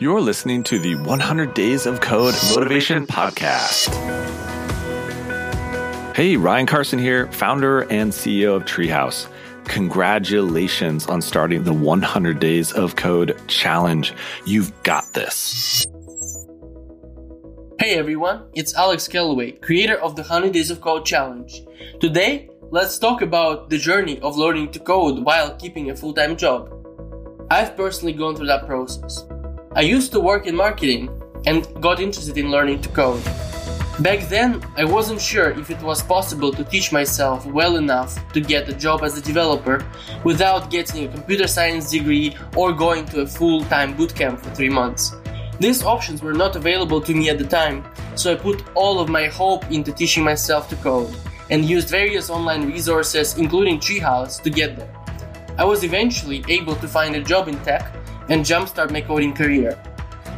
You're listening to the 100 Days of Code Motivation Podcast. Hey, Ryan Carson here, founder and CEO of Treehouse. Congratulations on starting the 100 Days of Code Challenge. You've got this. Hey everyone, it's Alex Kallaway, creator of the 100 Days of Code Challenge. Today, let's talk about the journey of learning to code while keeping a full time job. I've personally gone through that process. I used to work in marketing and got interested in learning to code. Back then, I wasn't sure if it was possible to teach myself well enough to get a job as a developer without getting a computer science degree or going to a full time bootcamp for three months. These options were not available to me at the time, so I put all of my hope into teaching myself to code and used various online resources, including Treehouse, to get there. I was eventually able to find a job in tech and jumpstart my coding career.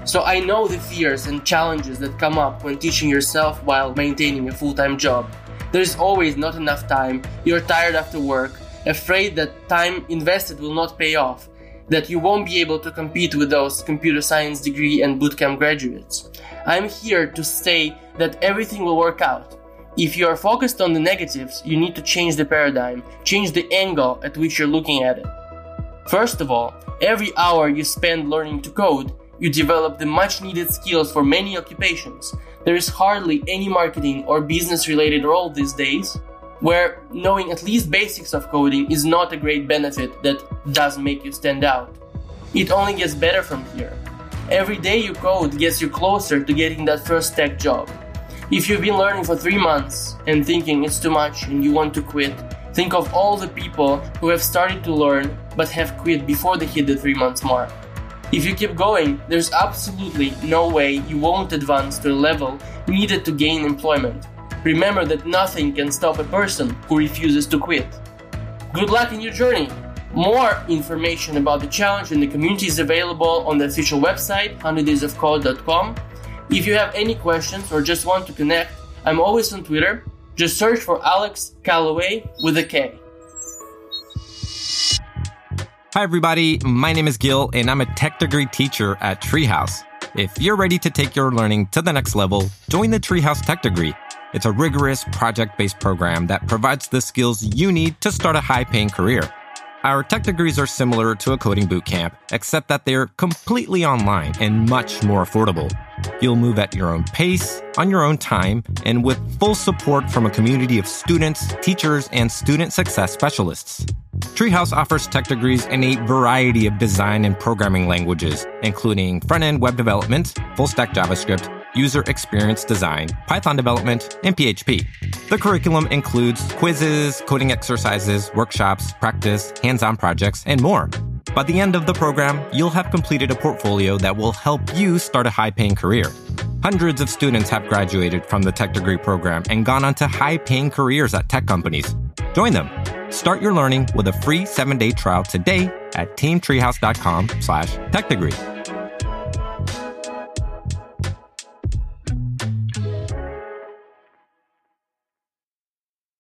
So I know the fears and challenges that come up when teaching yourself while maintaining a full time job. There's always not enough time, you're tired after work, afraid that time invested will not pay off, that you won't be able to compete with those computer science degree and bootcamp graduates. I'm here to say that everything will work out. If you are focused on the negatives, you need to change the paradigm, change the angle at which you're looking at it. First of all, every hour you spend learning to code, you develop the much needed skills for many occupations. There is hardly any marketing or business related role these days where knowing at least basics of coding is not a great benefit that does make you stand out. It only gets better from here. Every day you code gets you closer to getting that first tech job. If you've been learning for three months and thinking it's too much and you want to quit, think of all the people who have started to learn but have quit before they hit the three months mark. If you keep going, there's absolutely no way you won't advance to a level needed to gain employment. Remember that nothing can stop a person who refuses to quit. Good luck in your journey! More information about the challenge and the community is available on the official website, 100daysofcode.com. If you have any questions or just want to connect, I'm always on Twitter. Just search for Alex Kallaway with a K. Hi, everybody. My name is Gil, and I'm a tech degree teacher at Treehouse. If you're ready to take your learning to the next level, join the Treehouse Tech Degree. It's a rigorous project based program that provides the skills you need to start a high paying career. Our tech degrees are similar to a coding bootcamp, except that they're completely online and much more affordable. You'll move at your own pace, on your own time, and with full support from a community of students, teachers, and student success specialists. Treehouse offers tech degrees in a variety of design and programming languages, including front end web development, full stack JavaScript, user experience design, Python development, and PHP. The curriculum includes quizzes, coding exercises, workshops, practice, hands on projects, and more. By the end of the program, you'll have completed a portfolio that will help you start a high paying career. Hundreds of students have graduated from the tech degree program and gone on to high paying careers at tech companies. Join them. Start your learning with a free seven day trial today at teamtreehouse.com slash tech degree.